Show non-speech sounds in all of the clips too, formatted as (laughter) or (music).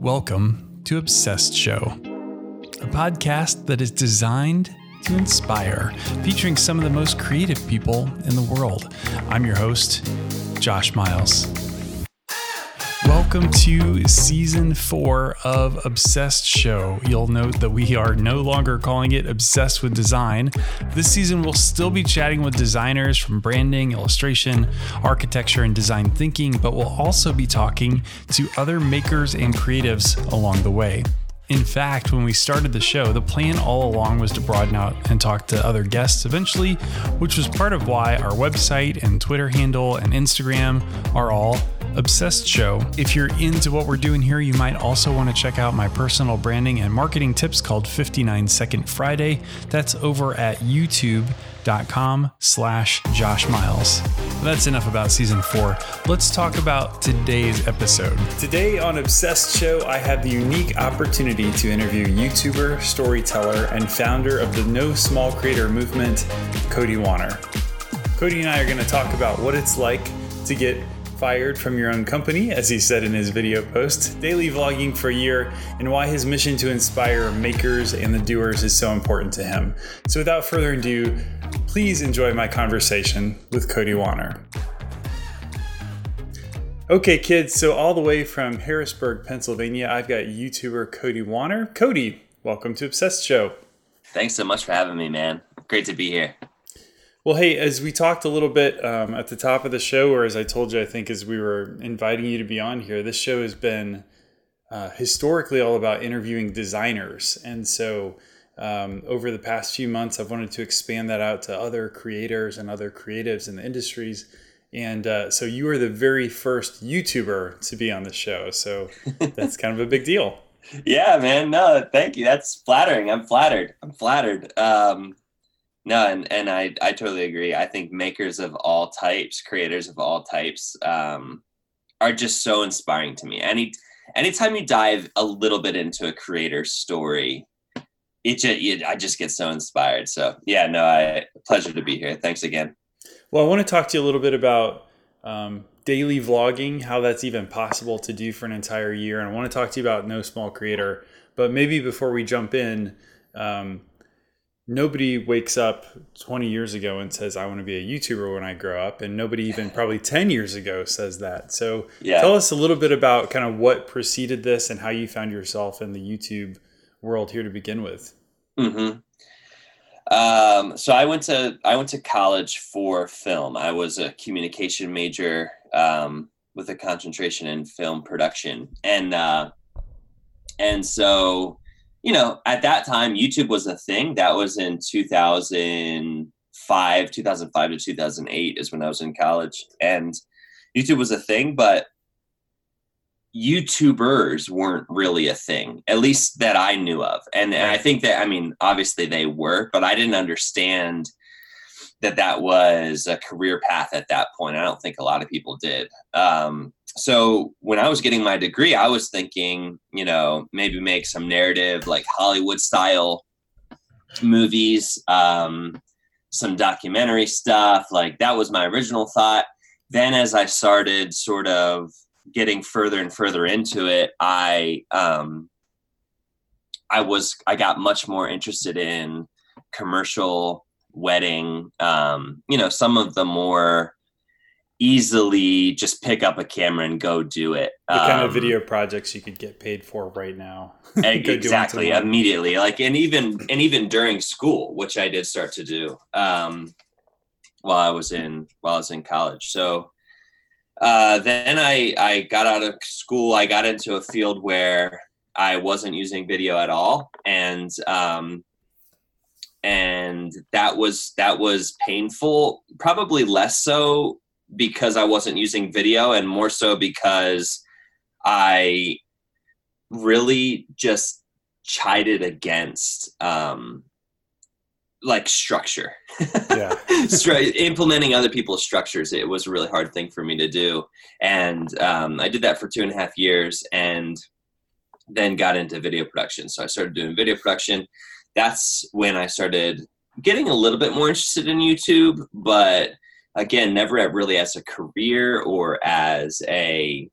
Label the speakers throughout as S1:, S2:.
S1: Welcome to Obsessed Show, a podcast that is designed to inspire, featuring some of the most creative people in the world. I'm your host, Josh Miles. Welcome to season four of Obsessed Show. You'll note that we are no longer calling it Obsessed with Design. This season, we'll still be chatting with designers from branding, illustration, architecture, and design thinking, but we'll also be talking to other makers and creatives along the way. In fact, when we started the show, the plan all along was to broaden out and talk to other guests eventually, which was part of why our website and Twitter handle and Instagram are all Obsessed Show. If you're into what we're doing here, you might also want to check out my personal branding and marketing tips called 59 Second Friday. That's over at youtube.com slash Josh Miles. That's enough about season four. Let's talk about today's episode. Today on Obsessed Show, I have the unique opportunity to interview YouTuber, storyteller, and founder of the No Small Creator movement, Cody Wanner. Cody and I are going to talk about what it's like to get fired from your own company, as he said in his video post, daily vlogging for a year, and why his mission to inspire makers and the doers is so important to him. So, without further ado, please enjoy my conversation with Cody Wanner. Okay, kids, so all the way from Harrisburg, Pennsylvania, I've got YouTuber Cody Wanner. Cody, welcome to Obsessed Show.
S2: Thanks so much for having me, man. Great to be here.
S1: Well, hey, as we talked a little bit um, at the top of the show, or as I told you, I think as we were inviting you to be on here, this show has been uh, historically all about interviewing designers. And so um, over the past few months, I've wanted to expand that out to other creators and other creatives in the industries. And uh, so you are the very first YouTuber to be on the show. So (laughs) that's kind of a big deal.
S2: Yeah, man. No, thank you. That's flattering. I'm flattered. I'm flattered. Um, no, and, and I, I totally agree. I think makers of all types, creators of all types, um, are just so inspiring to me. Any anytime you dive a little bit into a creator's story, it just it, I just get so inspired. So yeah, no, I pleasure to be here. Thanks again.
S1: Well, I want to talk to you a little bit about um, daily vlogging, how that's even possible to do for an entire year, and I want to talk to you about No Small Creator. But maybe before we jump in, um, nobody wakes up 20 years ago and says i want to be a youtuber when i grow up and nobody even (laughs) probably 10 years ago says that so yeah. tell us a little bit about kind of what preceded this and how you found yourself in the youtube world here to begin with
S2: mm-hmm. um, so i went to i went to college for film i was a communication major um, with a concentration in film production and uh, and so you know, at that time, YouTube was a thing. That was in 2005, 2005 to 2008 is when I was in college. And YouTube was a thing, but YouTubers weren't really a thing, at least that I knew of. And, and I think that, I mean, obviously they were, but I didn't understand that that was a career path at that point. I don't think a lot of people did. Um, so when I was getting my degree, I was thinking, you know, maybe make some narrative like Hollywood style movies, um, some documentary stuff. Like that was my original thought. Then as I started sort of getting further and further into it, I um, I was I got much more interested in commercial wedding. Um, you know, some of the more easily just pick up a camera and go do it.
S1: The um, kind of um, video projects you could get paid for right now. (laughs) (laughs)
S2: exactly, immediately. Like and even and even during school, which I did start to do um, while I was in while I was in college. So uh, then I I got out of school. I got into a field where I wasn't using video at all, and um, and that was that was painful. Probably less so because I wasn't using video and more so because I really just chided against um, like structure. Yeah. (laughs) Implementing other people's structures, it was a really hard thing for me to do. And um, I did that for two and a half years and then got into video production. So I started doing video production. That's when I started getting a little bit more interested in YouTube, but again never really as a career or as a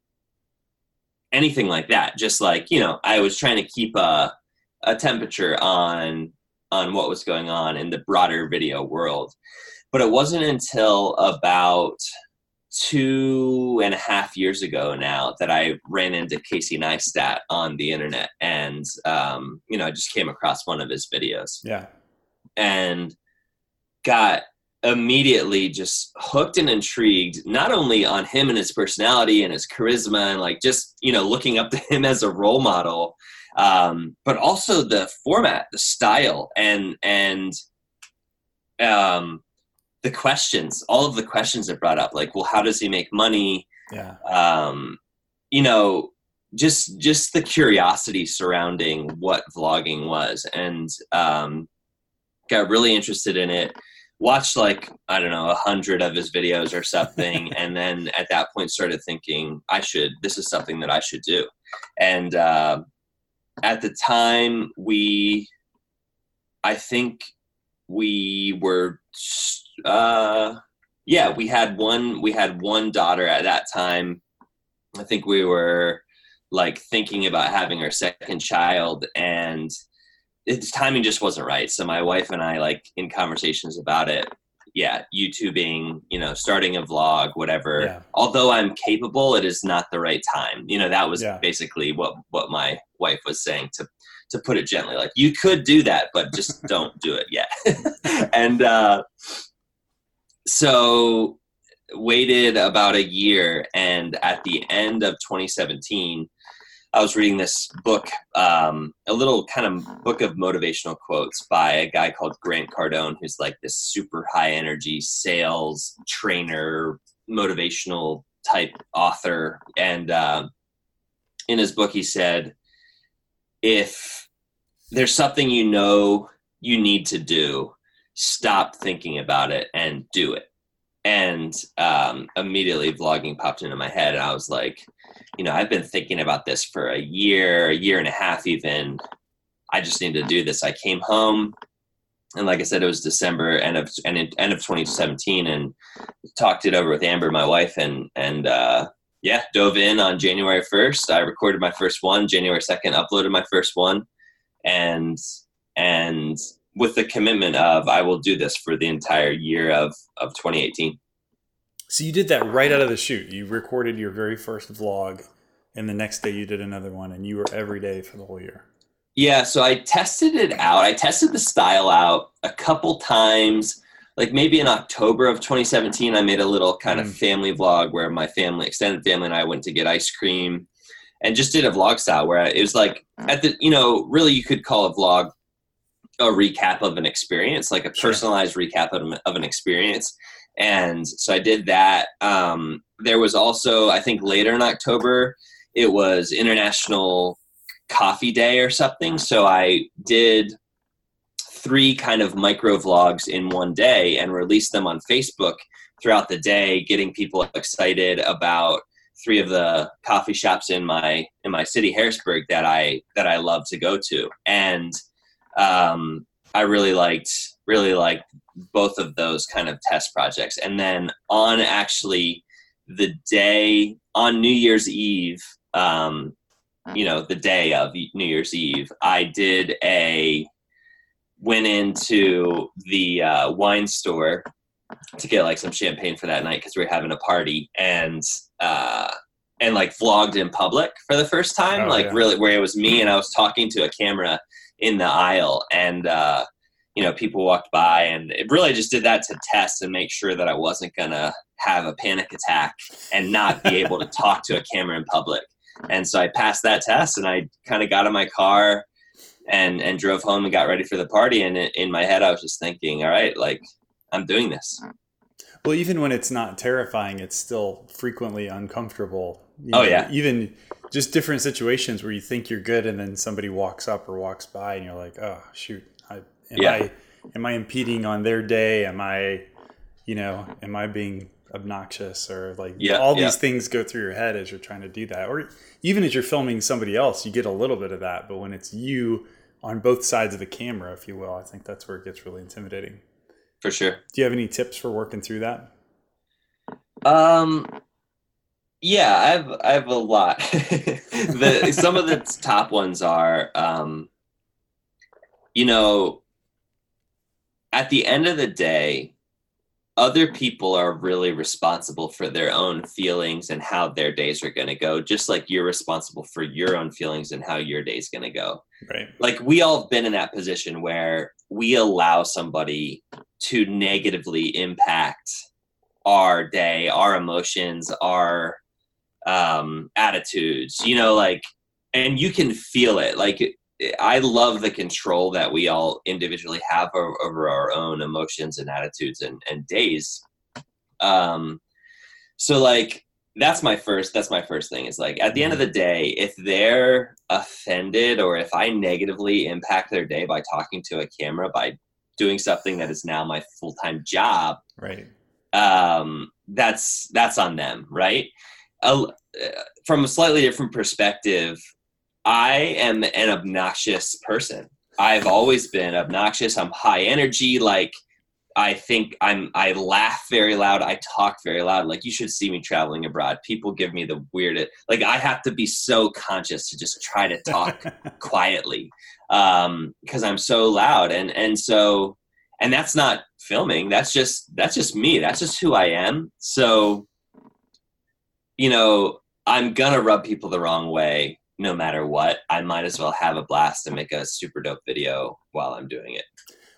S2: anything like that. Just like you know, I was trying to keep a a temperature on on what was going on in the broader video world. But it wasn't until about two and a half years ago now that I ran into Casey Neistat on the internet, and um, you know, I just came across one of his videos.
S1: Yeah,
S2: and got immediately just hooked and intrigued not only on him and his personality and his charisma and like just you know looking up to (laughs) him as a role model um, but also the format the style and and um, the questions all of the questions that brought up like well how does he make money?
S1: Yeah.
S2: Um, you know just just the curiosity surrounding what vlogging was and um, got really interested in it watched like I don't know a hundred of his videos or something, (laughs) and then at that point started thinking I should. This is something that I should do, and uh, at the time we, I think we were, uh, yeah, we had one. We had one daughter at that time. I think we were like thinking about having our second child and its timing just wasn't right. So my wife and I, like in conversations about it, yeah, YouTubing, you know, starting a vlog, whatever.
S1: Yeah.
S2: Although I'm capable, it is not the right time. You know, that was
S1: Yeah.
S2: basically what what my wife was saying to to put it gently. Like you could do that, but just (laughs) don't do it yet. (laughs) and uh, so waited about a year, and at the end of 2017. I was reading this book, um, a little kind of book of motivational quotes by a guy called Grant Cardone, who's like this super high energy sales trainer, motivational type author. And uh, in his book, he said, if there's something you know you need to do, stop thinking about it and do it. And um, immediately vlogging popped into my head, and I was like, you know, I've been thinking about this for a year, a year and a half, even. I just need to do this. I came home, and like I said, it was December end of end, end of 2017, and talked it over with Amber, my wife, and and uh, yeah, dove in on January 1st. I recorded my first one. January 2nd, uploaded my first one, and and with the commitment of I will do this for the entire year of of 2018.
S1: So you did that right out of the shoot. You recorded your very first vlog, and the next day you did another one, and you were every day for the whole year.
S2: Yeah, so I tested it out. I tested the style out a couple times. Like maybe in October of 2017, I made a little kind of
S1: Mm.
S2: family vlog where my family, extended family, and I went to get ice cream, and just did a vlog style where it was like at the, you know, really you could call a vlog a recap of an experience, like a
S1: Sure.
S2: personalized recap of, of an experience. And so I did that. Um, there was also, I think, later in October, it was International Coffee Day or something. So I did three kind of micro vlogs in one day and released them on Facebook throughout the day, getting people excited about three of the coffee shops in my in my city Harrisburg that I that I love to go to. And um, I really liked really liked both of those kind of test projects. And then on actually the day on New Year's Eve, um, you know, the day of New Year's Eve, I did a went into the uh, wine store to get like some champagne for that night because we were having a party and uh, and like vlogged in public for the first time,
S1: Oh,
S2: like
S1: yeah.
S2: really where it was me and I was talking to a camera in the aisle and uh, you know people walked by and it really just did that to test and make sure that I wasn't gonna have a panic attack and not be able to talk to a camera in public. And so I passed that test and I kind of got in my car and and drove home and got ready for the party and in, in my head I was just thinking, all right, like I'm doing this.
S1: Well, even when it's not terrifying, it's still frequently uncomfortable. You
S2: Oh, yeah.
S1: Even just different situations where you think you're good, and then somebody walks up or walks by, and you're like, "Oh shoot, I, am
S2: Yeah.
S1: I am I impeding on their day? Am I, you know, am I being obnoxious or like
S2: Yeah,
S1: all
S2: yeah.
S1: these things go through your head as you're trying to do that, or even as you're filming somebody else, you get a little bit of that. But when it's you on both sides of the camera, if you will, I think that's where it gets really intimidating.
S2: For sure.
S1: Do you have any tips for working through that?
S2: Um Yeah, I have I have a lot. (laughs) the some of the (laughs) top ones are um you know at the end of the day other people are really responsible for their own feelings and how their days are going to go just like you're responsible for your own feelings and how your day's going to go
S1: right
S2: like we all have been in that position where we allow somebody to negatively impact our day our emotions our um attitudes you know like and you can feel it. Like I love the control that we all individually have over, over our own emotions and attitudes and, and days. Um, so like that's my first that's my first thing is like at the end of the day if they're offended or if i negatively impact their day by talking to a camera by doing something that is now my full-time job
S1: right.
S2: um that's that's on them right uh, from a slightly different perspective I am an obnoxious person. I've always been obnoxious. I'm high energy. Like I think I'm. I laugh very loud. I talk very loud. Like you should see me traveling abroad. People give me the weirdest. Like I have to be so conscious to just try to talk (laughs) quietly um, because I'm so loud. And and so and that's not filming. That's just that's just me. That's just who I am. So you know I'm gonna rub people the wrong way no matter what, I might as well have a blast and make a super dope video while I'm doing it.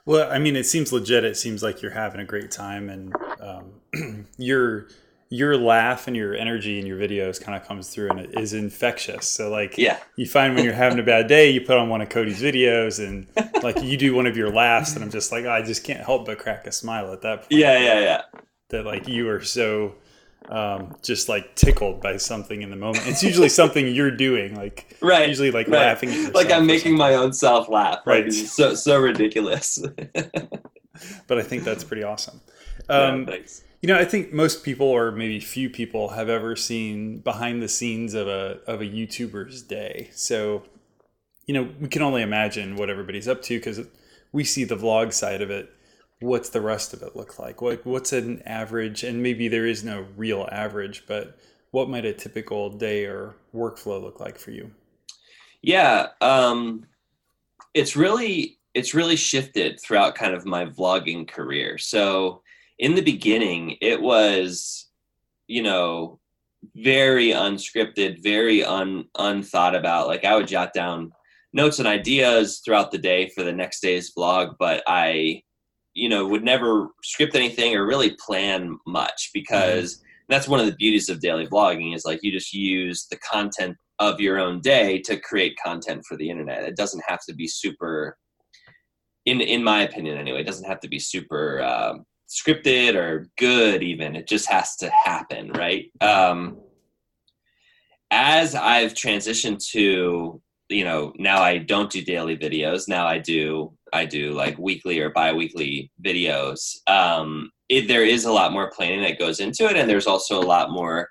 S1: Well, I mean, it seems legit. It seems like you're having a great time, and um, (clears throat) your your laugh and your energy in your videos kind of comes through, and it is infectious. So, like,
S2: yeah,
S1: you find when you're having a bad day, you put on one of Cody's videos, and (laughs) like you do one of your laughs, and I'm just like, oh, I just can't help but crack a smile at that point.
S2: Yeah, yeah, yeah.
S1: That like you are so um, just like tickled by something in the moment. It's usually something you're doing, like
S2: right,
S1: usually like
S2: right.
S1: laughing.
S2: like I'm making my own self laugh. Right, like, so so ridiculous. (laughs)
S1: but I think that's pretty awesome. Um, yeah, you know, I think most people, or maybe few people, have ever seen behind the scenes of a of a YouTuber's day. So, you know, we can only imagine what everybody's up to because we see the vlog side of it what's the rest of it look like? What what's an average? And maybe there is no real average, but what might a typical day or workflow look like for you?
S2: Yeah, um, it's really it's really shifted throughout kind of my vlogging career. So in the beginning, it was you know very unscripted, very un unthought about. Like I would jot down notes and ideas throughout the day for the next day's vlog, but I you know would never script anything or really plan much because that's one of the beauties of daily vlogging is like you just use the content of your own day to create content for the internet. It doesn't have to be super in in my opinion anyway it doesn't have to be super um, scripted or good even. It just has to happen right? Um, as i've transitioned to you know now i don't do daily videos now i do I do like weekly or bi-weekly videos, um, it, there is a lot more planning that goes into it, and there's also a lot more.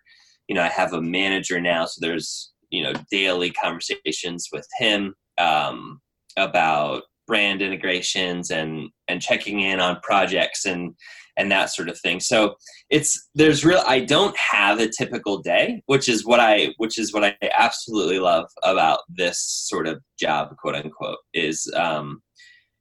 S2: You know, I have a manager now, so there's you know daily conversations with him um, about brand integrations and and checking in on projects and and that sort of thing. So it's there's real. I don't have a typical day, which is what I which is what I absolutely love about this sort of job, quote unquote, is um,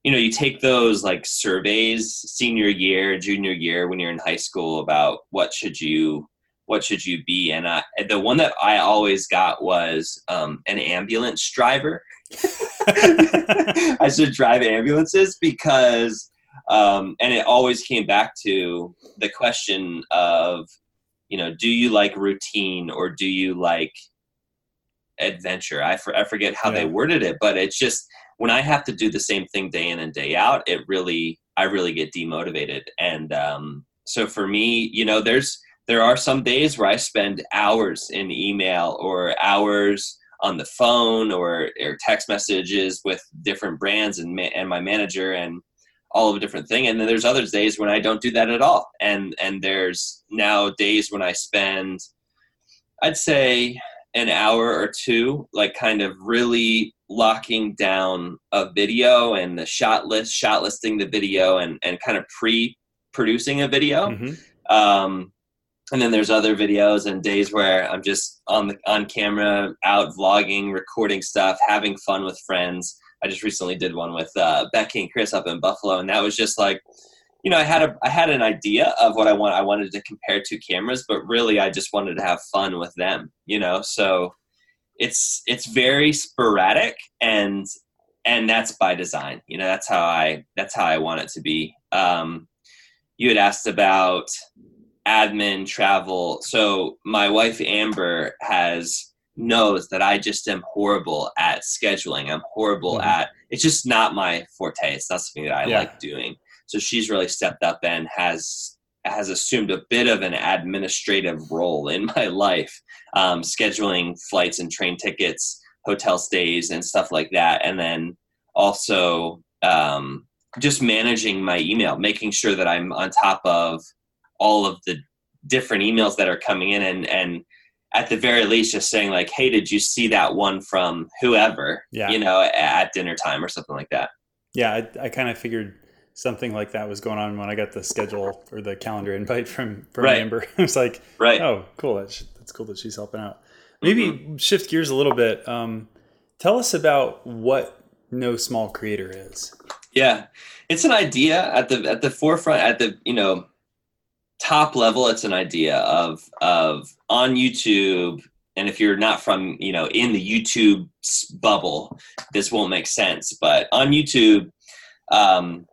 S2: you know you take those like surveys senior year junior year when you're in high school about what should you what should you be and I, the one that i always got was um, an ambulance driver. (laughs) I should drive ambulances because um, and it always came back to the question of you know do you like routine or do you like adventure? I, for, I forget how yeah. they worded it but it's just when I have to do the same thing day in and day out, it really I really get demotivated. And um, so for me, you know, there's there are some days where I spend hours in email or hours on the phone or, or text messages with different brands and ma- and my manager and all of a different thing and then there's other days when i don't do that at all and and there's now days when i spend i'd say an hour or two like kind of really locking down a video and the shot list, shot listing the video, and and kind of pre producing a video. Mm-hmm. Um, and then there's other videos and days where I'm just on the on camera, out vlogging, recording stuff, having fun with friends. I just recently did one with uh, Becky and Chris up in Buffalo, and that was just like, you know, I had a I had an idea of what I want. I wanted to compare two cameras, but really, I just wanted to have fun with them. You know, so it's it's very sporadic, and and that's by design. You know, that's how I that's how I want it to be. Um, you had asked about admin travel. So my wife Amber has knows that I just am horrible at scheduling. I'm horrible mm-hmm. at it's just not my forte. It's not something that I yeah. like doing. So she's really stepped up and has has assumed a bit of an administrative role in my life, um, scheduling flights and train tickets, hotel stays, and stuff like that. And then also um, just managing my email, making sure that I'm on top of all of the different emails that are coming in and and at the very least just saying like hey did you see that one from whoever yeah. you know at dinner time or something like that
S1: yeah i, I kind of figured something like that was going on when i got the schedule (laughs) or the calendar invite from from right. amber. (laughs) It was like right. oh cool. That's, that's cool that she's helping out. Maybe mm-hmm. shift gears a little bit. Um, tell us about what no small creator is.
S2: Yeah. It's an idea at the at the forefront at the you know top level it's an idea of of on youtube. And if you're not from you know in the youtube bubble this won't make sense. But on youtube um,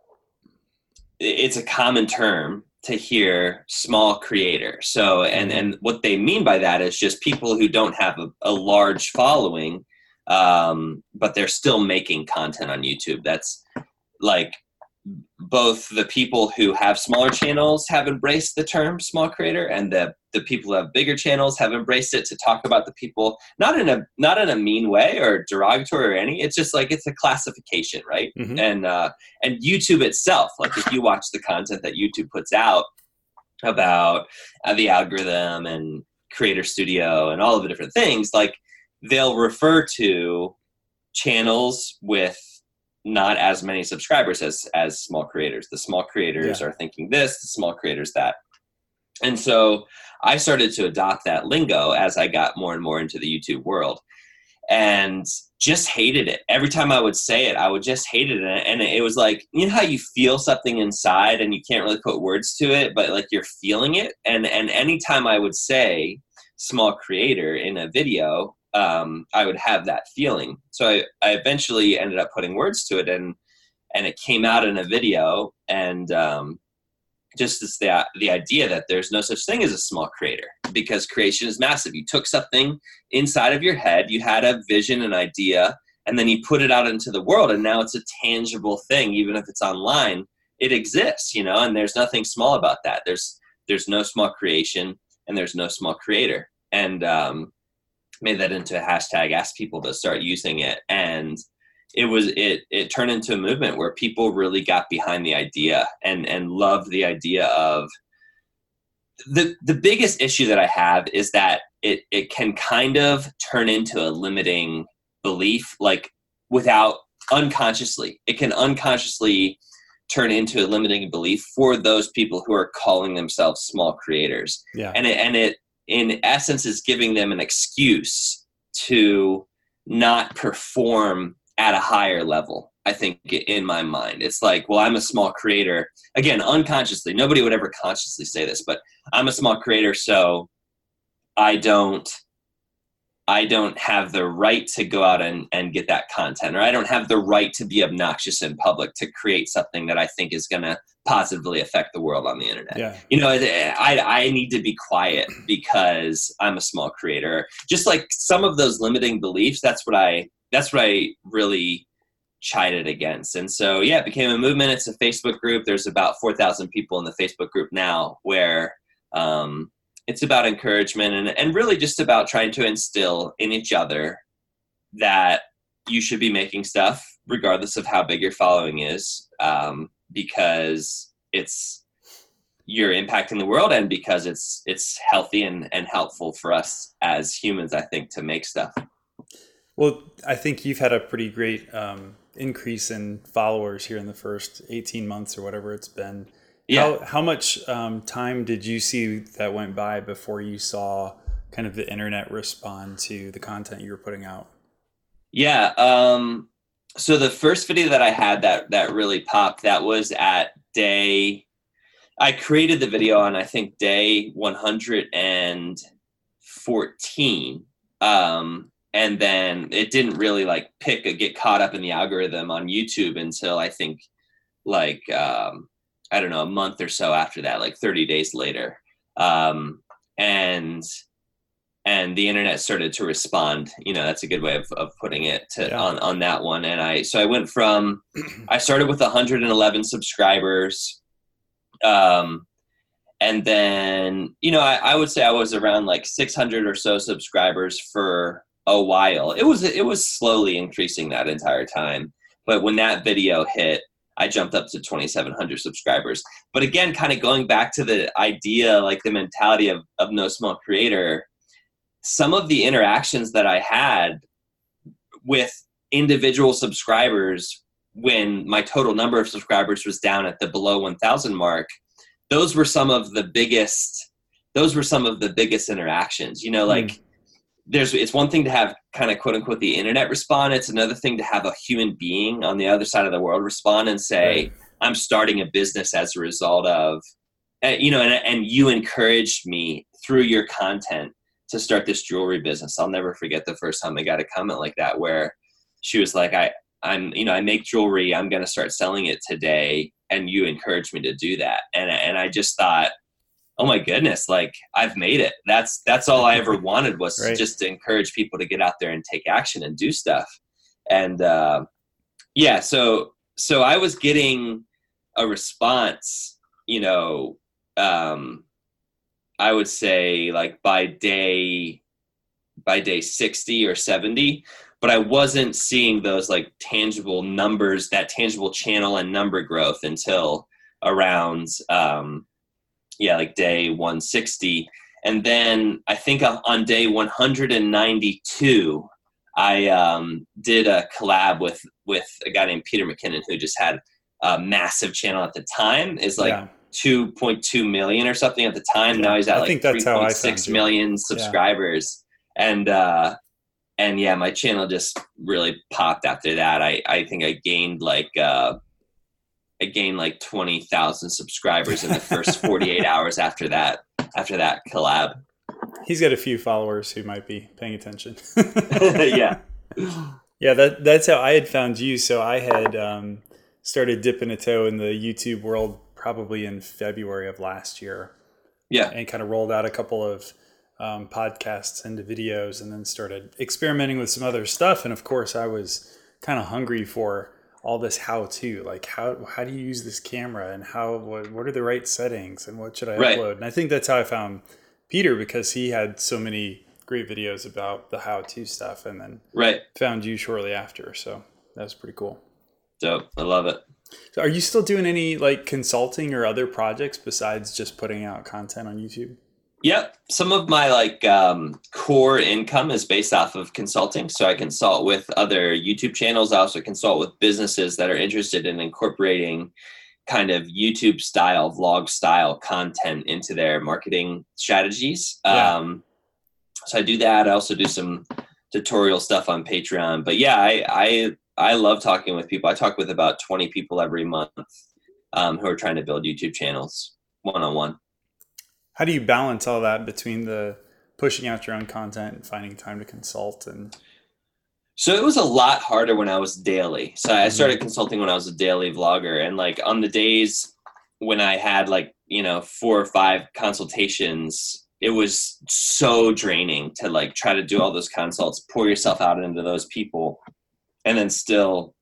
S2: it's a common term to hear small creator. So and and what they mean by that is just people who don't have a, a large following um, but they're still making content on youtube. That's like both the people who have smaller channels have embraced the term small creator and the the people who have bigger channels have embraced it to talk about the people not in a not in a mean way or derogatory or any it's just like it's a classification right mm-hmm. and uh and youtube itself like if you watch the content that youtube puts out about uh, the algorithm and creator studio and all of the different things like they'll refer to channels with not as many subscribers as as small creators. The small creators yeah. are thinking this, the small creators that. And so I started to adopt that lingo as I got more and more into the YouTube world and just hated it. Every time I would say it, I would just hate it. And it was like, you know how you feel something inside and you can't really put words to it, but like you're feeling it. And and anytime I would say small creator in a video, um, I would have that feeling. So I, I eventually ended up putting words to it, and and it came out in a video. And um, just as the the idea that there's no such thing as a small creator because creation is massive. You took something inside of your head, you had a vision, an idea, and then you put it out into the world, and now it's a tangible thing, even if it's online. It exists, you know, and there's nothing small about that. There's there's no small creation, and there's no small creator. And um, made that into a hashtag, asked people to start using it, and it was it it turned into a movement where people really got behind the idea and and loved the idea of the the biggest issue that I have is that it it can kind of turn into a limiting belief like without unconsciously it can unconsciously turn into a limiting belief for those people who are calling themselves small creators. Yeah. And it and it in essence is giving them an excuse to not perform at a higher level i think in my mind. It's like well i'm a small creator. Again unconsciously nobody would ever consciously say this but i'm a small creator so i don't I don't have the right to go out and, and get that content, or I don't have the right to be obnoxious in public to create something that I think is going to positively affect the world on the internet. Yeah. You know, I, I need to be quiet because I'm a small creator. Just like some of those limiting beliefs, that's what I, that's what I really chided against. And so, yeah, it became a movement. It's a Facebook group. There's about 4,000 people in the Facebook group now where, um, it's about encouragement and, and really just about trying to instill in each other that you should be making stuff regardless of how big your following is um, because it's you're impacting the world and because it's it's healthy and, and helpful for us as humans i think to make stuff.
S1: Well i think you've had a pretty great um, increase in followers here in the first 18 months or whatever it's been Yeah. How, how much um, time did you see that went by before you saw kind of the internet respond to the content you were putting out?
S2: Yeah. Um, so the first video that I had that that really popped that was at day. I created the video on I think day 114, um, and then it didn't really like pick a, get caught up in the algorithm on YouTube until I think like um, I don't know a month or so after that, like 30 days later, um, and and the internet started to respond. You know that's a good way of, of putting it to, yeah. on, on that one. And i so i went from (clears throat) i started with 111 subscribers. Um and then you know I, I would say i was around like 600 or so subscribers for a while. It was it was slowly increasing that entire time. But when that video hit I jumped up to 2,700 subscribers. But again, kind of going back to the idea, like the mentality of, of No Small Creator, some of the interactions that I had with individual subscribers when my total number of subscribers was down at the below 1000 mark those were some of the biggest those were some of the biggest interactions you know like mm. There's it's one thing to have kind of quote unquote the internet respond it's another thing to have a human being on the other side of the world respond and say right. i'm starting a business as a result of you know and, and you encouraged me through your content to start this jewelry business. I'll never forget the first time I got a comment like that where she was like, I, I'm, you know, I make jewelry. I'm going to start selling it today. And you encouraged me to do that. And, and I just thought, oh my goodness, like I've made it. That's, that's all I ever (laughs) wanted was right. just to encourage people to get out there and take action and do stuff. And, uh, yeah, so, so I was getting a response, you know, um, I would say like by day by day 60 or 70 but I wasn't seeing those like tangible numbers that tangible channel and number growth until around um yeah like day 160 and then I think on day 192 I um, did a collab with with a guy named Peter McKinnon who just had a massive channel at the time is like yeah 2.2 million or something at the time. Yeah, now he's at I like 3.6 million subscribers. Yeah. And, uh, and yeah, my channel just really popped after that. I, I think I gained like, uh, I gained like 20,000 subscribers in the first 48 (laughs) hours after that, after that collab.
S1: He's got a few followers who might be paying attention. (laughs)
S2: yeah. (laughs)
S1: Yeah. That, that's how I had found you. So I had, um, started dipping a toe in the YouTube world probably in February of last year.
S2: Yeah.
S1: And kind of rolled out a couple of um, podcasts into videos and then started experimenting with some other stuff. And of course, I was kind of hungry for all this how to like how how do you use this camera and how what, what are the right settings and what should I right. upload? And I think that's how I found Peter because he had so many great videos about the how to stuff and then
S2: right.
S1: found you shortly after. So that was pretty cool.
S2: Dope. I love it.
S1: So are you still doing any like consulting or other projects besides just putting out content on YouTube?
S2: Yep. Some of my like um, core income is based off of consulting. So I consult with other YouTube channels. I also consult with businesses that are interested in incorporating kind of YouTube style, vlog style content into their marketing strategies. Yeah. Um, so I do that. I also do some tutorial stuff on Patreon. But yeah, I, I I love talking with people. I talk with about 20 people every month um, who are trying to build YouTube channels one on one.
S1: How do you balance all that between the pushing out your own content and finding time to consult and
S2: so it was a lot harder when I was daily. So I started mm-hmm. consulting when I was a daily vlogger and like on the days when I had like, you know, four or five consultations, it was so draining to like try to do all those consults, pour yourself out into those people and then still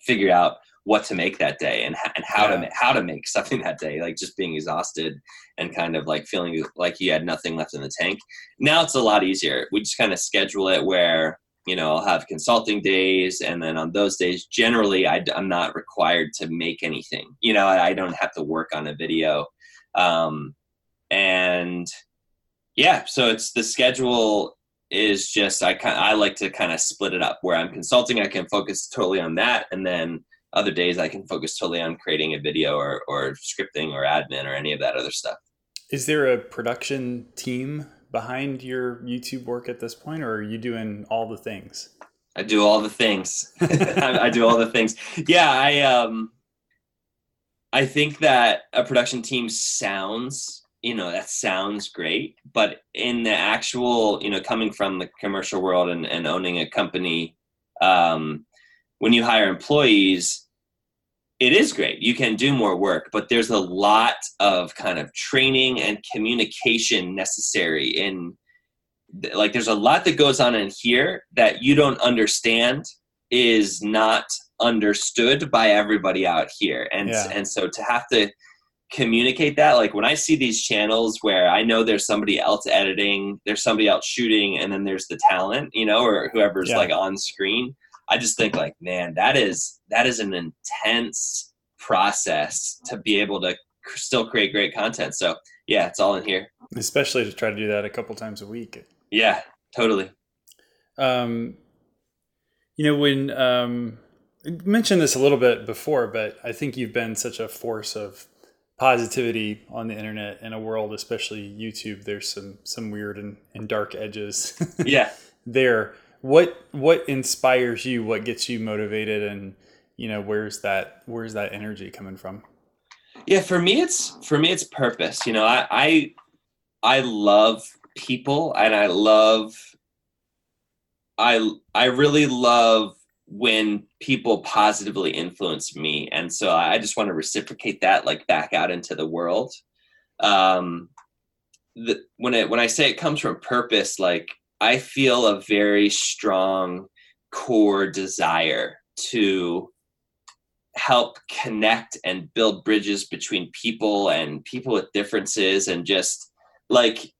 S2: figure out what to make that day and, and how yeah. to how to make something that day like just being exhausted and kind of like feeling like you had nothing left in the tank. Now it's a lot easier. We just kind of schedule it where you know i'll have consulting days and then on those days generally I, am not required to make anything. You know I, I, don't have to work on a video. Um, and yeah so it's the schedule is just I kind I like to kind of split it up. Where I'm consulting I can focus totally on that and then other days I can focus totally on creating a video or or scripting or admin or any of that other stuff.
S1: Is there a production team behind your YouTube work at this point, or are you doing all the things?
S2: I do all the things. (laughs) I, do all the things. Yeah, I um, I think that a production team sounds, you know, that sounds great, but in the actual, you know, coming from the commercial world and, and owning a company, um, when you hire employees, it is great. You can do more work, but there's a lot of kind of training and communication necessary in like there's a lot that goes on in here that you don't understand is not understood by everybody out here and yeah. and so to have to communicate that like when i see these channels where i know there's somebody else editing there's somebody else shooting and then there's the talent you know or whoever's yeah. like on screen i just think like man that is that is an intense process to be able to still create great content so yeah it's all in here
S1: especially to try to do that a couple times a week
S2: yeah totally
S1: um you know when um mentioned this a little bit before, but I think you've been such a force of positivity on the internet in a world, especially YouTube. There's some some weird and, and dark edges.
S2: yeah. (laughs)
S1: there. What what inspires you? What gets you motivated? And you know, where's that where's that energy coming from?
S2: Yeah, for me, it's for me, it's purpose. You know, I I, I love people, and I love. I I really love when people positively influence me and so i just want to reciprocate that like back out into the world um the, when it when i say it comes from purpose like i feel a very strong core desire to help connect and build bridges between people and people with differences and just like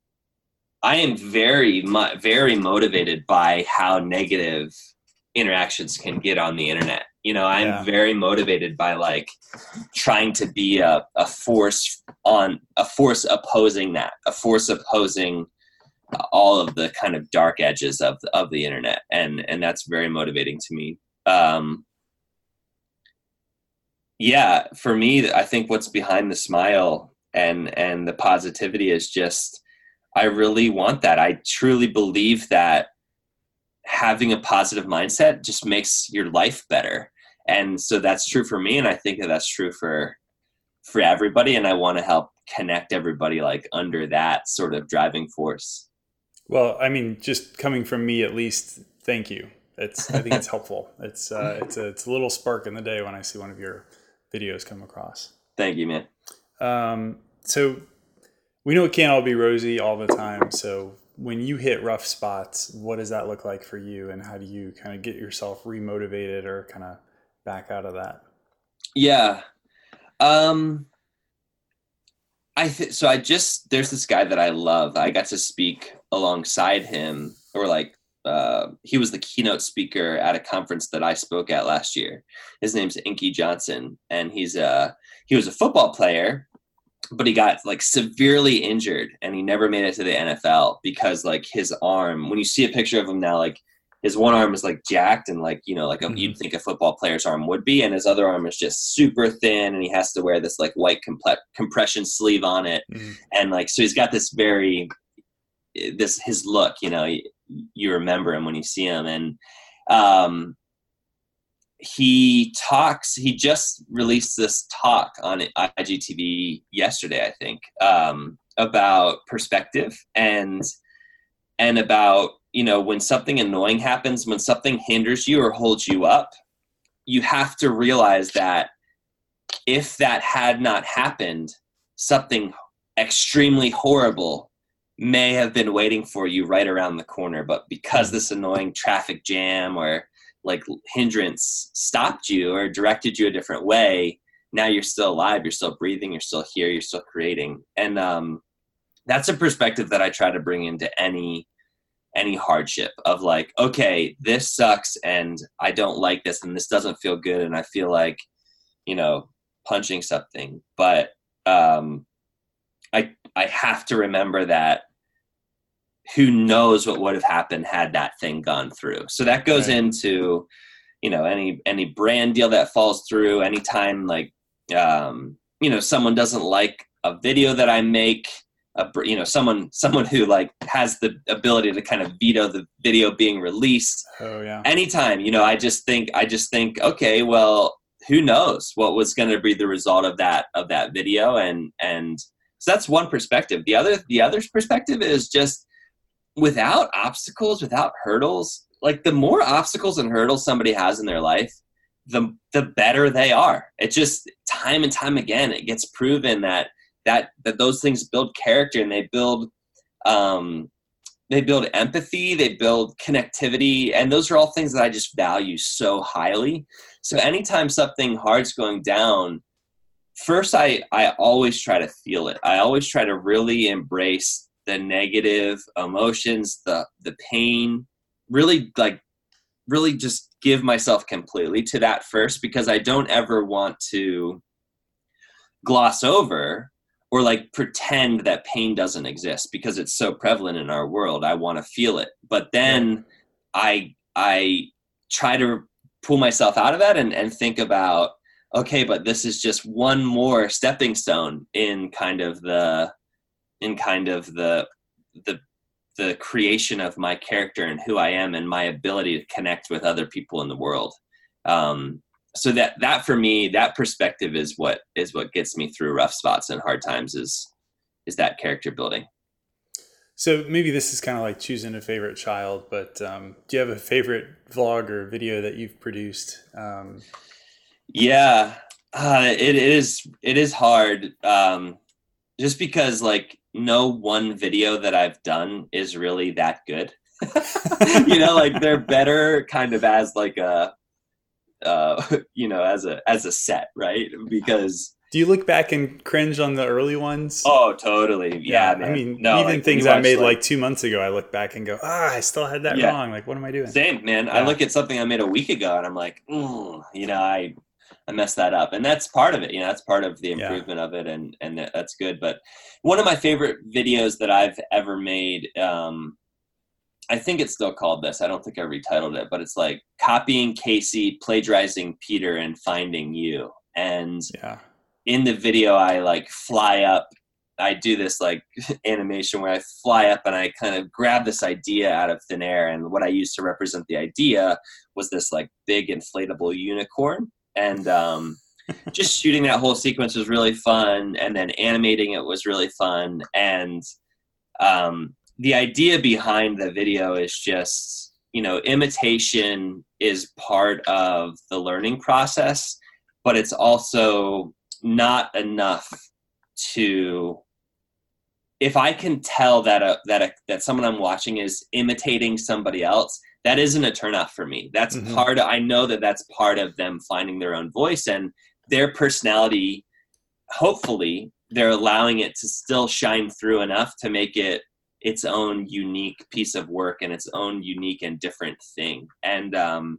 S2: i am very very motivated by how negative interactions can get on the internet. You know, I'm yeah. very motivated by like trying to be a, a force on a force opposing that, a force opposing all of the kind of dark edges of the, of the internet, and and that's very motivating to me. Um, yeah, for me, I think what's behind the smile and and the positivity is just I really want that. I truly believe that having a positive mindset just makes your life better and so that's true for me and i think that that's true for for everybody and i want to help connect everybody like under that sort of driving force
S1: well i mean just coming from me at least thank you. It's i think it's (laughs) helpful. It's uh it's a, it's a little spark in the day when i see one of your videos come across.
S2: Thank you man.
S1: Um so we know it can't all be rosy all the time. So when you hit rough spots, what does that look like for you, and how do you kind of get yourself remotivated or kind of back out of that?
S2: Yeah, um, I th- so I just there's this guy that I love. I got to speak alongside him, or like uh, he was the keynote speaker at a conference that I spoke at last year. His name's Inky Johnson, and he's a he was a football player but he got like severely injured and he never made it to the NFL because like his arm, when you see a picture of him now, like his one arm is like jacked and like, you know, like mm-hmm. you'd think a football player's arm would be. And his other arm is just super thin and he has to wear this like white compression sleeve on it. Mm-hmm. And like, so he's got this very, this, his look, you know, you, you remember him when you see him. And, um, he talks he just released this talk on igtv yesterday i think um, about perspective and and about you know when something annoying happens when something hinders you or holds you up you have to realize that if that had not happened something extremely horrible may have been waiting for you right around the corner but because this annoying traffic jam or like hindrance stopped you or directed you a different way now you're still alive you're still breathing you're still here you're still creating. And um, that's a perspective that i try to bring into any any hardship of like okay this sucks and i don't like this and this doesn't feel good and i feel like you know punching something. But um i i have to remember that who knows what would have happened had that thing gone through. So that goes right. into, you know any any brand deal that falls through anytime like um you know someone doesn't like a video that i make a, you know someone (laughs) someone who like has the ability to kind of veto the video being released
S1: oh yeah
S2: anytime you know i just think i just think okay well who knows what was going to be the result of that of that video and and so that's one perspective the other the other perspective is just without obstacles without hurdles like the more obstacles and hurdles somebody has in their life the the better they are. It just time and time again it gets proven that that that those things build character and they build um, they build empathy they build connectivity and those are all things that i just value so highly. So anytime something hard's going down first i i always try to feel it. I always try to really embrace the negative emotions the the pain really like really just give myself completely to that first because i don't ever want to gloss over or like pretend that pain doesn't exist because it's so prevalent in our world. I want to feel it. But then i i try to pull myself out of that and, and think about okay but this is just one more stepping stone in kind of the in kind of the the the creation of my character and who i am and my ability to connect with other people in the world. Um, so that that for me that perspective is what is what gets me through rough spots and hard times is is that character building.
S1: So maybe this is kind of like choosing a favorite child but um, do you have a favorite vlog or video that you've produced? Um,
S2: yeah uh, it is it is hard um, just because like no one video that i've done is really that good (laughs) you know like they're better kind of as like a uh, (laughs) you know, as a as a set, right? Because
S1: do you look back and cringe on the early ones?
S2: Oh, totally. Yeah,
S1: yeah I mean, no, even like, things I made like, like, two months ago, I look back and go, ah, I still had that yeah. wrong. Like, what am I doing?
S2: Same, man. Yeah. I look at something I made a week ago, and I'm like, mm, you know, I I messed that up, and that's part of it. You know, that's part of the improvement yeah. of it, and and that's good. But one of my favorite videos that I've ever made. Um, I think it's still called this. I don't think I retitled it, but it's like copying Casey, plagiarizing Peter, and finding you. And
S1: yeah.
S2: in the video, I like fly up. I do this like (laughs) animation where I fly up and I kind of grab this idea out of thin air. And what I used to represent the idea was this like big inflatable unicorn. And um, just shooting that whole sequence was really fun. And then animating it was really fun. And um, the idea behind the video is just you know imitation is part of the learning process but it's also not enough to if i can tell that a, that a, that someone i'm watching is imitating somebody else that isn't a turnoff for me that's mm-hmm. part of, i know that that's part of them finding their own voice and their personality hopefully they're allowing it to still shine through enough to make it its own unique piece of work and its own unique and different thing. And um,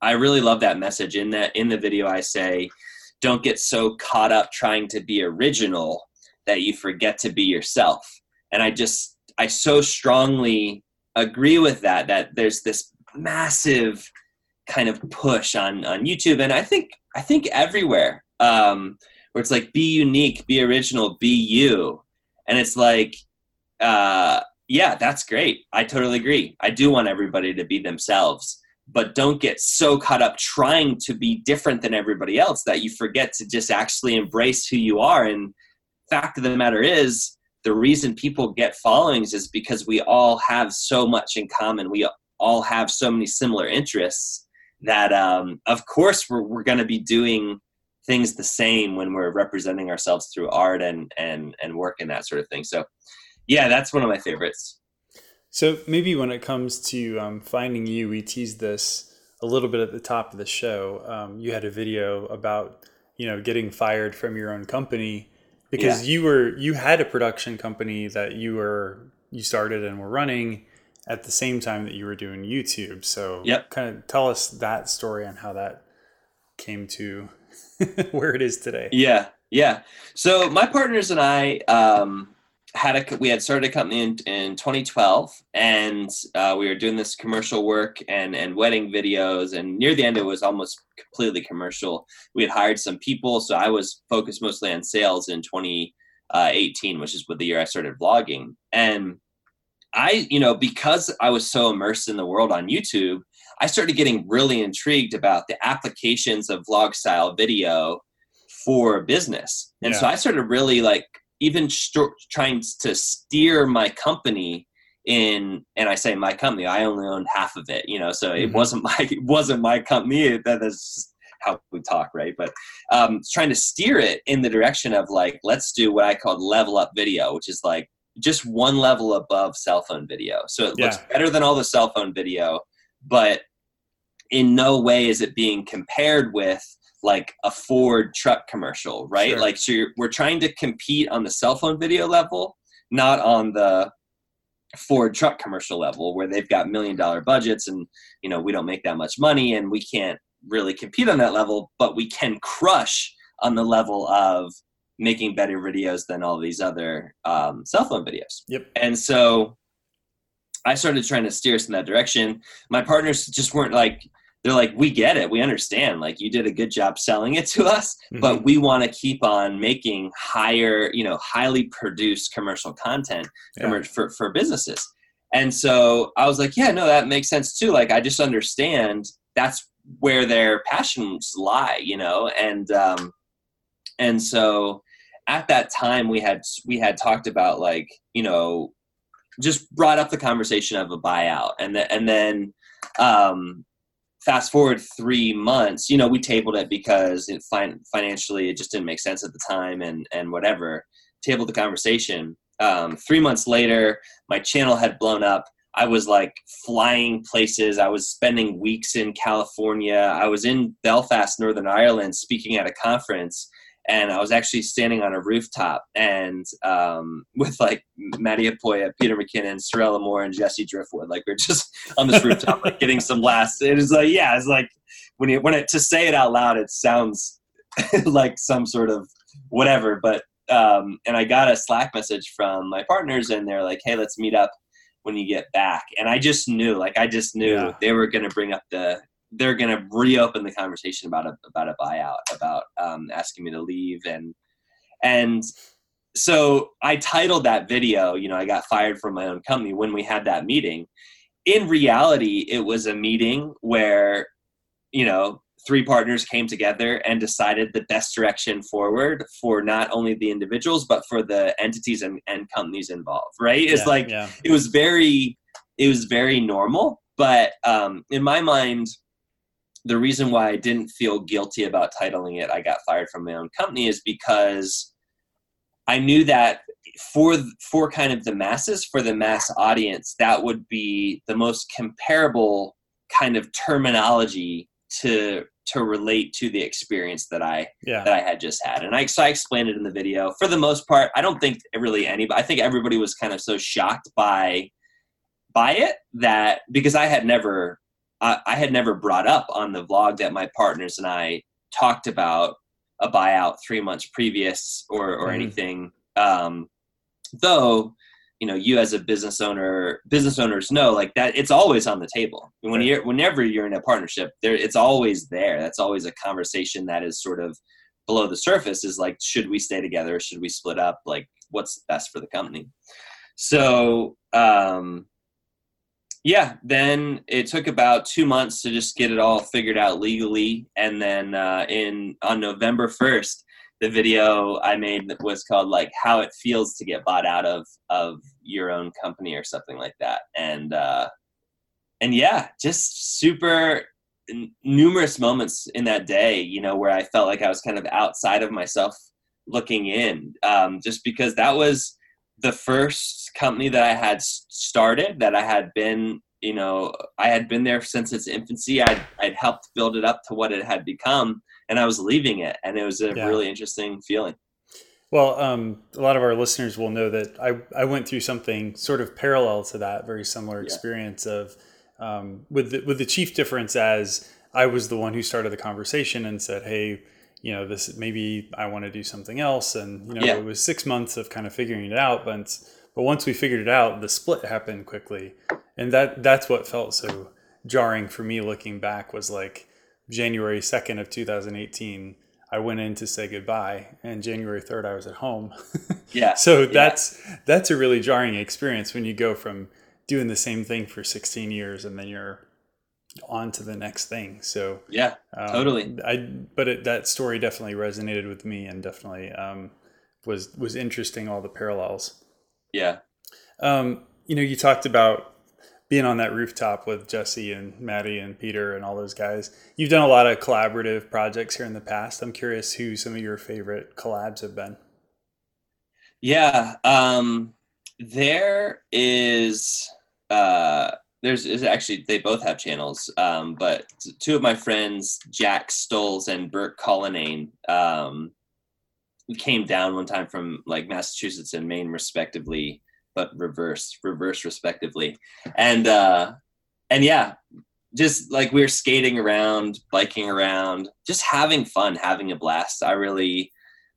S2: I really love that message in that in the video. I say, don't get so caught up trying to be original that you forget to be yourself. And I just I so strongly agree with that. That there's this massive kind of push on on YouTube, and I think I think everywhere. Um, where it's like be unique, be original, be you. And it's like uh, yeah, that's great. I totally agree. I do want everybody to be themselves, but don't get so caught up trying to be different than everybody else that you forget to just actually embrace who you are. And fact of the matter is, the reason people get followings is because we all have so much in common. We all have so many similar interests that, um, of course, we're, we're going to be doing things the same when we're representing ourselves through art and and and work and that sort of thing. So yeah, that's one of my favorites.
S1: So maybe when it comes to um, finding you, we teased this a little bit at the top of the show. Um, you had a video about you know getting fired from your own company because yeah. you were you had a production company that you were you started and were running at the same time that you were doing YouTube. So
S2: yep.
S1: kind of tell us that story and how that came to (laughs) where it is today.
S2: Yeah, yeah. So my partners and I. Um, had a we had started a company in, in 2012 and uh, we were doing this commercial work and and wedding videos and near the end it was almost completely commercial. We had hired some people so i was focused mostly on sales in 2018 which is the year i started vlogging. And i you know because i was so immersed in the world on youtube i started getting really intrigued about the applications of vlog style video for business. And yeah. so i started really like even st- trying to steer my company in and i say my company i only owned half of it you know so it mm-hmm. wasn't (laughs) my it wasn't my company that is how we talk right but um trying to steer it in the direction of like let's do what i call level up video which is like just one level above cell phone video so it yeah. looks better than all the cell phone video but in no way is it being compared with like a Ford truck commercial, right? Sure. Like, so we're trying to compete on the cell phone video level, not on the Ford truck commercial level where they've got million dollar budgets and, you know, we don't make that much money and we can't really compete on that level, but we can crush on the level of making better videos than all these other um, cell phone videos.
S1: Yep.
S2: And so I started trying to steer us in that direction. My partners just weren't like, they're like, we get it, we understand. Like you did a good job selling it to us, mm-hmm. but we want to keep on making higher, you know, highly produced commercial content yeah. for for businesses. And so I was like, yeah, no, that makes sense too. Like I just understand that's where their passions lie, you know, and um, and so at that time we had we had talked about like you know just brought up the conversation of a buyout and then and then um, fast forward three months, you know, we tabled it because it fin- financially it just didn't make sense at the time and and whatever. Tabled the conversation. Um, three months later, my channel had blown up. I was like flying places. I was spending weeks in California. I was in Belfast, Northern Ireland, speaking at a conference and I was actually standing on a rooftop and um, (laughs) with like Matti Haapoja, Peter McKinnon, Sorelle Amore, and Jesse Driftwood. Like we are just on this rooftop, like getting some last. It is like yeah, it's like when you when it to say it out loud, it sounds (laughs) like some sort of whatever. But um, and I got a Slack message from my partners, and they're like, "Hey, let's meet up." when you get back and i just knew like i just knew yeah. they were going to bring up the they're going to reopen the conversation about a about a buyout, about um, asking me to leave, and and so I titled that video. You know, I got fired from my own company when we had that meeting. In reality, it was a meeting where you know three partners came together and decided the best direction forward for not only the individuals but for the entities and, and companies involved right it's yeah, like yeah. it was very it was very normal but um, in my mind the reason why I didn't feel guilty about titling it I got fired from my own company is because I knew that for for kind of the masses for the mass audience that would be the most comparable kind of terminology to to relate to the experience that I yeah. that I had just had. And I so I explained it in the video. For the most part, I don't think really anybody I think everybody was kind of so shocked by by it that because I had never I, I had never brought up on the vlog that my partners and I talked about a buyout three months previous or or mm. anything. Um, though, you know, you as a business owner, business owners know like that it's always on the table. When you're whenever you're in a partnership, there it's always there. That's always a conversation that is sort of below the surface. Is like, should we stay together? Should we split up? Like, what's best for the company? So um, yeah, then it took about two months to just get it all figured out legally, and then uh, in on November first, the video I made was called like "How It Feels to Get Bought Out of of Your Own Company" or something like that, and uh, and yeah, just super n- numerous moments in that day, you know, where I felt like I was kind of outside of myself looking in, um, just because that was the first company that I had started that I had been, you know, I had been there since its infancy. I'd, I'd helped build it up to what it had become, and I was leaving it, and it was a yeah. really interesting feeling.
S1: Well, um, a lot of our listeners will know that I, I went through something sort of parallel to that, very similar experience yeah. of um, with the, with the chief difference as I was the one who started the conversation and said, "Hey, you know, this maybe I want to do something else. And, you know,
S2: Yeah.
S1: it was six months of kind of figuring it out. But, but once we figured it out, the split happened quickly. And that, that's what felt so jarring for me looking back was like January 2nd of 2018, I went in to say goodbye. And January 3rd, I was at home. (laughs)
S2: Yeah.
S1: so
S2: Yeah.
S1: that's, that's a really jarring experience when you go from doing the same thing for 16 years and then you're on to the next thing. So,
S2: Yeah.
S1: um,
S2: Totally.
S1: I but it, that story definitely resonated with me and definitely um, was was interesting. All the parallels.
S2: Yeah.
S1: Um, you know, you talked about being on that rooftop with Jesse and Matti and Peter and all those guys. You've done a lot of collaborative projects here in the past. I'm curious who some of your favorite collabs have been.
S2: Yeah. Um, there is uh, there's is actually they both have channels, um, but two of my friends, Jack Stolz and Bert Collinane, um, came down one time from like Massachusetts and Maine, respectively, but reverse, reverse, respectively, and uh, and yeah, just like we were skating around, biking around, just having fun, having a blast. I really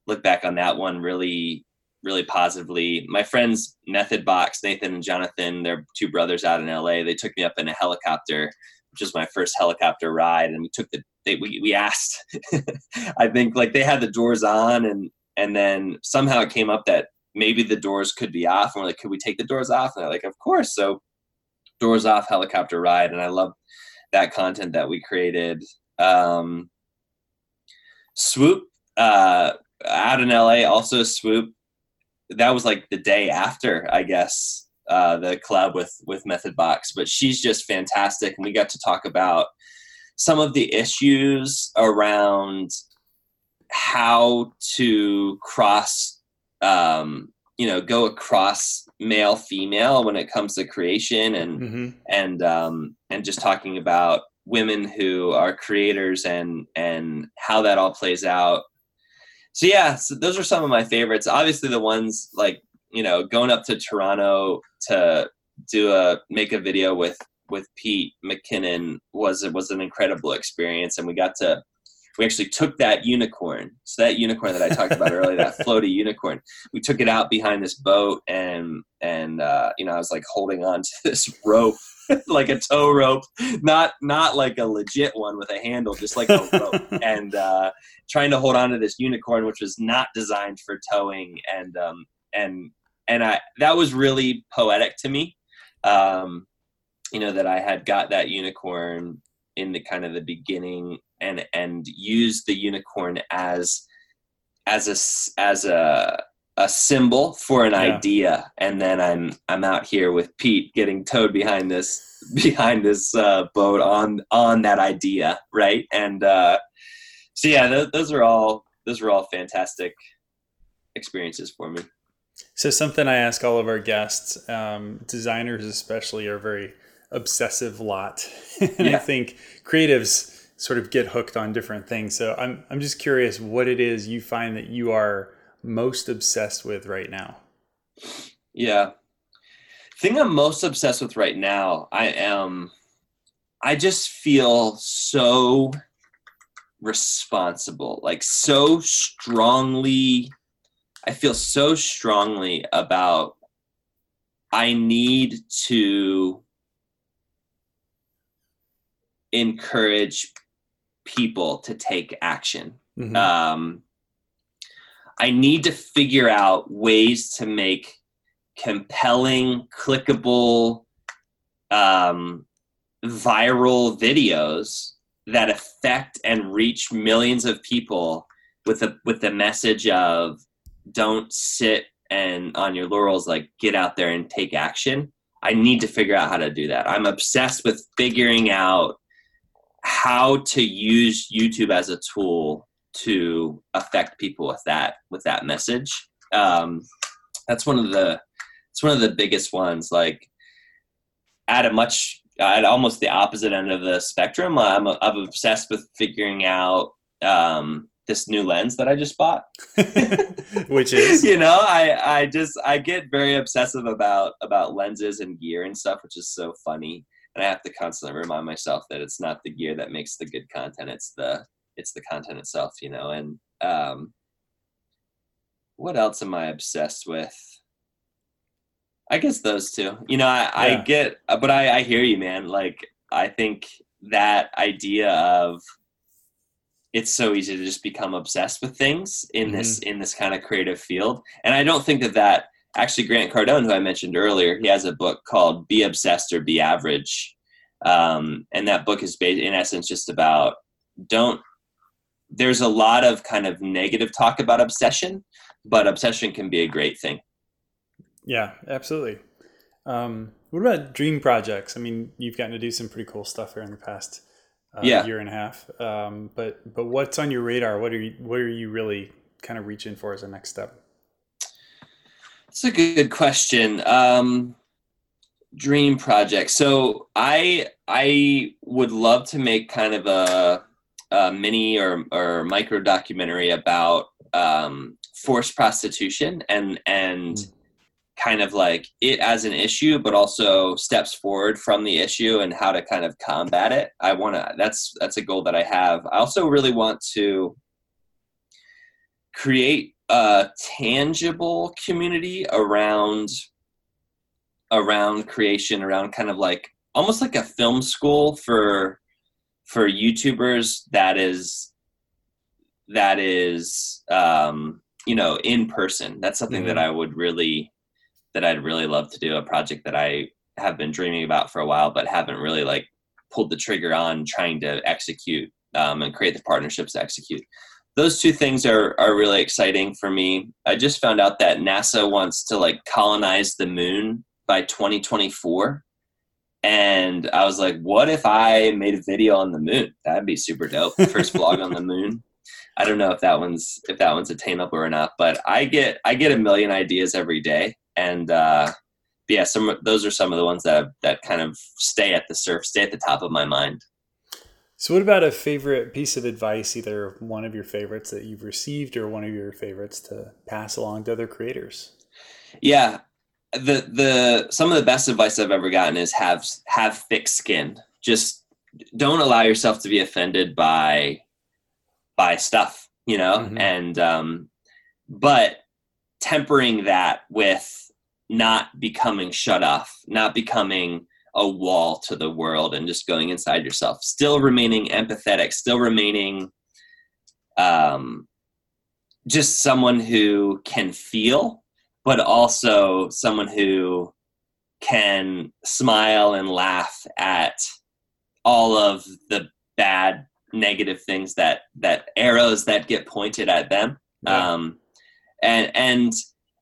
S2: look back on that one really really positively. My friends Method Box, Nathan and Jonathan, they're two brothers out in LA. They took me up in a helicopter, which was my first helicopter ride, and we took the they we, we asked (laughs) I think like they had the doors on and and then somehow it came up that maybe the doors could be off and we're like, could we take the doors off? And they're like, of course. So doors off helicopter ride. And I love that content that we created. Um Swoop, uh out in LA, also Swoop. That was like the day after, I guess, uh, the collab with with Method Box. But she's just fantastic, and we got to talk about some of the issues around how to cross, um, you know, go across male female when it comes to creation and
S1: Mm-hmm.
S2: and um, and just talking about women who are creators and and how that all plays out. So yeah, so those are some of my favorites. Obviously, the ones like you know going up to Toronto to do a make a video with with Pete McKinnon was it was an incredible experience, and we got to we actually took that unicorn. So that unicorn that I talked about earlier, that (laughs) floaty unicorn, we took it out behind this boat, and and uh, you know I was like holding on to (laughs) this rope, (laughs) like a tow rope, not not like a legit one with a handle, just like a rope, and uh, trying to hold on to this unicorn, which was not designed for towing, and um, and and I that was really poetic to me. Um, you know that I had got that unicorn in the kind of the beginning and and used the unicorn as as a as a a symbol for an
S1: Yeah.
S2: idea. And then i'm i'm out here with pete getting towed behind this (laughs) behind this uh, boat on on that idea right? And uh so yeah th- those are all those are all fantastic experiences for me.
S1: So something I ask all of our guests, um, designers especially, are very obsessive lot, (laughs) and I think creatives sort of get hooked on different things. So I'm I'm just curious what it is you find that you are most obsessed with right now.
S2: Yeah. Thing I'm most obsessed with right now, I am I just feel so responsible, like so strongly I feel so strongly about I need to encourage people to take action.
S1: Mhm.
S2: um, I need to figure out ways to make compelling, clickable, um, viral videos that affect and reach millions of people with a with the message of don't sit and on your laurels like get out there and take action. I need to figure out how to do that. I'm obsessed with figuring out how to use youtube as a tool to affect people with that with that message. Um, that's one of the it's one of the biggest ones like at a much at almost the opposite end of the spectrum i'm, I'm obsessed with figuring out um, this new lens that i just bought. (laughs) (laughs)
S1: Which is?
S2: You know i i just i get very obsessive about about lenses and gear and stuff which is so funny and i have to constantly remind myself that it's not the gear that makes the good content it's the it's the content itself you know and um what else am i obsessed with? I guess those two. You know i, I get but I, I hear you man. Like i think that idea of it's so easy to just become obsessed with things in mm-hmm. this in this kind of creative field. And i don't think that that actually grant cardone who i mentioned earlier he has a book called be obsessed or be average. Um, and that book is based in essence just about don't there's a lot of kind of negative talk about obsession but obsession can be a great thing.
S1: Yeah absolutely. Um, what about dream projects? I mean you've gotten to do some pretty cool stuff here in the past uh, yeah. year and a half. Um, but but what's on your radar? What are you what are you really kind of reaching for as a next step
S2: it's a good question. Um, dream project. So i i would love to make kind of a, a mini or or micro documentary about um, forced prostitution and and mm. kind of like it as an issue but also steps forward from the issue and how to kind of combat it. I want to that's that's a goal that i have. I also really want to create a tangible community around around creation, around kind of like almost like a film school for for YouTubers that is that is um, you know in person. That's something mm-hmm. that I would really that I'd really love to do. A project that I have been dreaming about for a while, but haven't really like pulled the trigger on trying to execute um, and create the partnerships to execute. Those two things are are really exciting for me. I just found out that NASA wants to like colonize the moon by 2024 and I was like, what if I made a video on the moon? That'd be super dope. (laughs) First vlog on the moon. I don't know if that one's if that one's attainable or not, but I get I get a million ideas every day, and uh, yeah, some those are some of the ones that that kind of stay at the surf, stay at the top of my mind.
S1: So, what about a favorite piece of advice, either one of your favorites that you've received or one of your favorites to pass along to other creators?
S2: Yeah, the the some of the best advice I've ever gotten is have have thick skin. Just don't allow yourself to be offended by by stuff, you know, mm-hmm. and um, but tempering that with not becoming shut off, not becoming a wall to the world and just going inside yourself, still remaining empathetic, still remaining um, just someone who can feel but also someone who can smile and laugh at all of the bad negative things that that arrows that get pointed at them yeah. um and and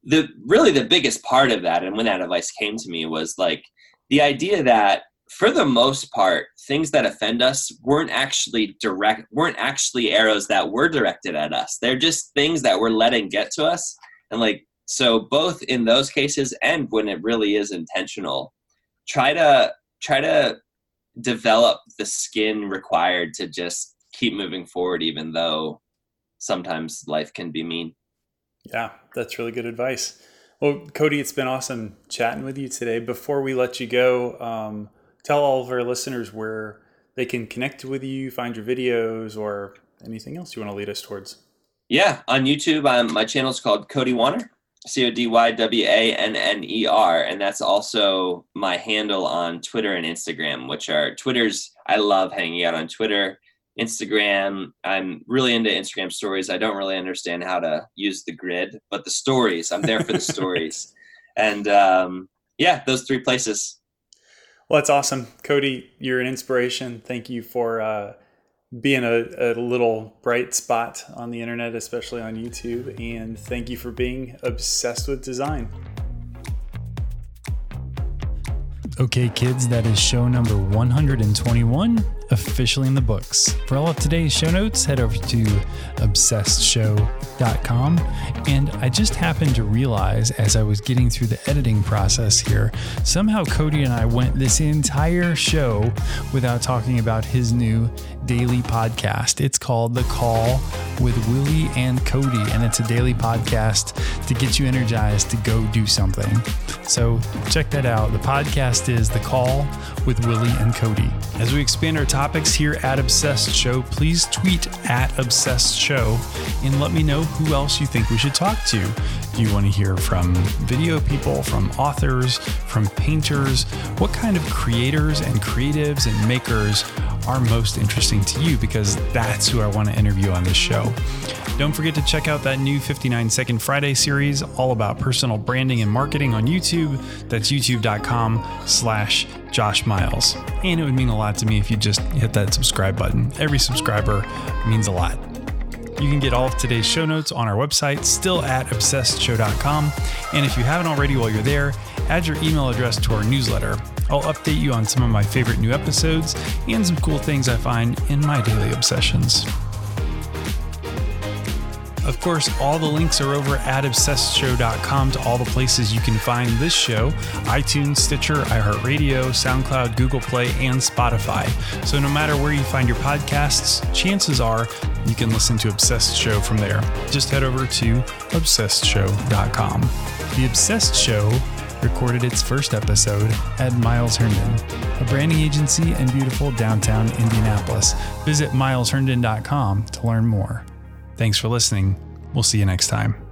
S2: the really the biggest part of that and when that advice came to me was like the idea that for the most part things that offend us weren't actually direct weren't actually arrows that were directed at us. They're just things that we're letting get to us. And like so both in those cases and when it really is intentional try to try to develop the skin required to just keep moving forward even though sometimes life can be mean.
S1: Yeah that's really good advice well cody it's been awesome chatting with you today before we let you go um, tell all of our listeners where they can connect with you find your videos or anything else you want to lead us towards
S2: yeah on youtube um, my channel is called cody wanner C O D Y W A N N E R, and that's also my handle on Twitter and Instagram, which are Twitter's. I love hanging out on Twitter, Instagram. I'm really into Instagram stories. I don't really understand how to use the grid, but the stories. I'm there for the (laughs) stories, and um, yeah, those three places.
S1: Well, that's awesome, Cody. You're an inspiration. Thank you for. Uh, being a, a little bright spot on the internet, especially on YouTube. And thank you for being obsessed with design. Okay, kids, that is show number 121 officially in the books. For all of today's show notes, head over to obsessedshow.com. And I just happened to realize as I was getting through the editing process here, somehow Cody and I went this entire show without talking about his new daily podcast. It's called The Call with Willie and Cody, and it's a daily podcast to get you energized to go do something. So check that out. The podcast is The Call with Willie and Cody. As we expand our topics here at Obsessed Show, please tweet at Obsessed Show and let me know who else you think we should talk to. Do you want to hear from video people, from authors, from painters? What kind of creators and creatives and makers are most interesting to you? Because that's who I want to interview on this show. Don't forget to check out that new 59 Second Friday series all about personal branding and marketing on YouTube. That's youtube.com slash Josh Miles. And it would mean a lot to me if you just hit that subscribe button. Every subscriber means a lot. You can get all of today's show notes on our website, still at obsessedshow.com. And if you haven't already while you're there, add your email address to our newsletter. I'll update you on some of my favorite new episodes and some cool things I find in my daily obsessions. Of course, all the links are over at obsessedshow.com to all the places you can find this show iTunes, Stitcher, iHeartRadio, SoundCloud, Google Play, and Spotify. So no matter where you find your podcasts, chances are you can listen to Obsessed Show from there. Just head over to obsessedshow.com. The Obsessed Show recorded its first episode at Miles Herndon, a branding agency in beautiful downtown Indianapolis. Visit milesherndon.com to learn more. Thanks for listening. We'll see you next time.